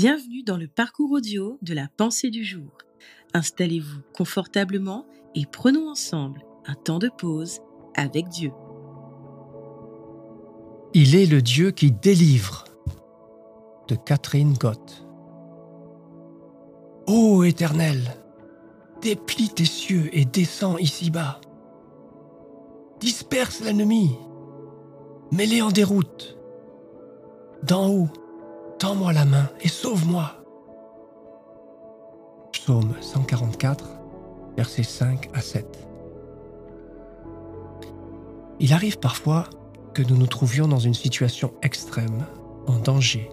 Bienvenue dans le parcours audio de la pensée du jour. Installez-vous confortablement et prenons ensemble un temps de pause avec Dieu. Il est le Dieu qui délivre de Catherine Gott. Ô Éternel, déplie tes cieux et descends ici-bas. Disperse l'ennemi, mets-les en déroute. D'en haut, tends-moi la main et sauve-moi. Psaume 144, versets 5 à 7. Il arrive parfois que nous nous trouvions dans une situation extrême, en danger.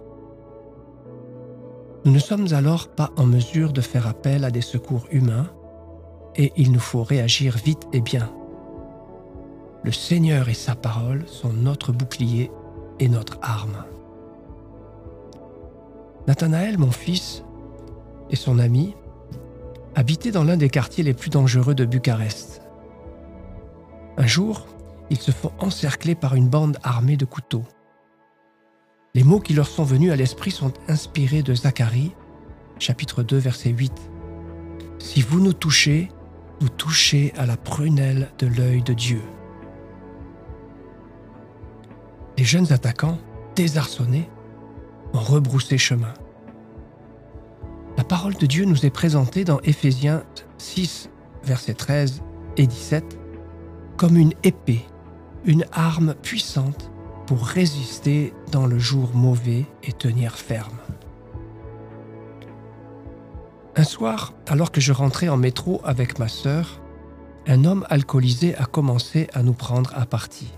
Nous ne sommes alors pas en mesure de faire appel à des secours humains et il nous faut réagir vite et bien. Le Seigneur et sa parole sont notre bouclier et notre arme. Nathanaël, mon fils, et son ami habitaient dans l'un des quartiers les plus dangereux de Bucarest. Un jour, ils se font encercler par une bande armée de couteaux. Les mots qui leur sont venus à l'esprit sont inspirés de Zacharie, chapitre 2, verset 8. Si vous nous touchez, vous touchez à la prunelle de l'œil de Dieu. Les jeunes attaquants, désarçonnés, chemin. La parole de Dieu nous est présentée dans Éphésiens 6, versets 13 et 17, comme une épée, une arme puissante pour résister dans le jour mauvais et tenir ferme. Un soir, alors que je rentrais en métro avec ma sœur, un homme alcoolisé a commencé à nous prendre à partie.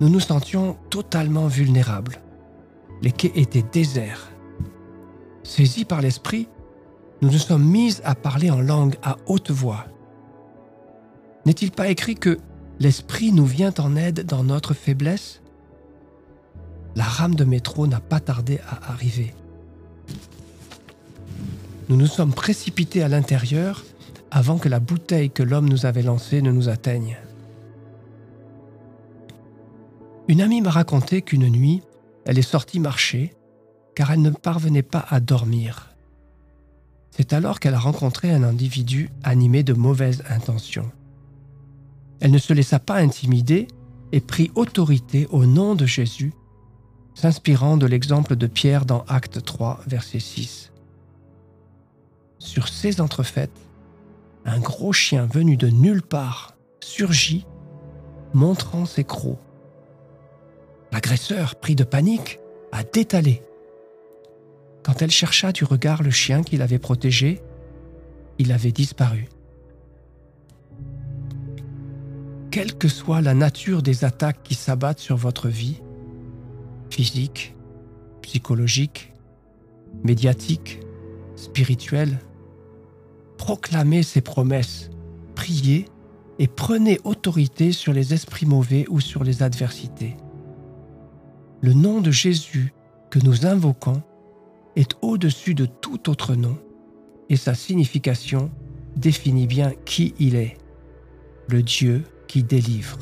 Nous nous sentions totalement vulnérables. Les quais étaient déserts. Saisis par l'esprit, nous nous sommes mis à parler en langue à haute voix. N'est-il pas écrit que l'esprit nous vient en aide dans notre faiblesse? La rame de métro n'a pas tardé à arriver. Nous nous sommes précipités à l'intérieur avant que la bouteille que l'homme nous avait lancée ne nous atteigne. Une amie m'a raconté qu'une nuit, elle est sortie marcher car elle ne parvenait pas à dormir. C'est alors qu'elle a rencontré un individu animé de mauvaises intentions. Elle ne se laissa pas intimider et prit autorité au nom de Jésus, s'inspirant de l'exemple de Pierre dans Acte 3, verset 6. Sur ces entrefaites, un gros chien venu de nulle part surgit, montrant ses crocs. L'agresseur, pris de panique, a détalé. Quand elle chercha du regard le chien qu'il avait protégé, il avait disparu. Quelle que soit la nature des attaques qui s'abattent sur votre vie, physique, psychologique, médiatique, spirituelle, proclamez ces promesses, priez et prenez autorité sur les esprits mauvais ou sur les adversités. Le nom de Jésus que nous invoquons est au-dessus de tout autre nom et sa signification définit bien qui il est, le Dieu qui délivre.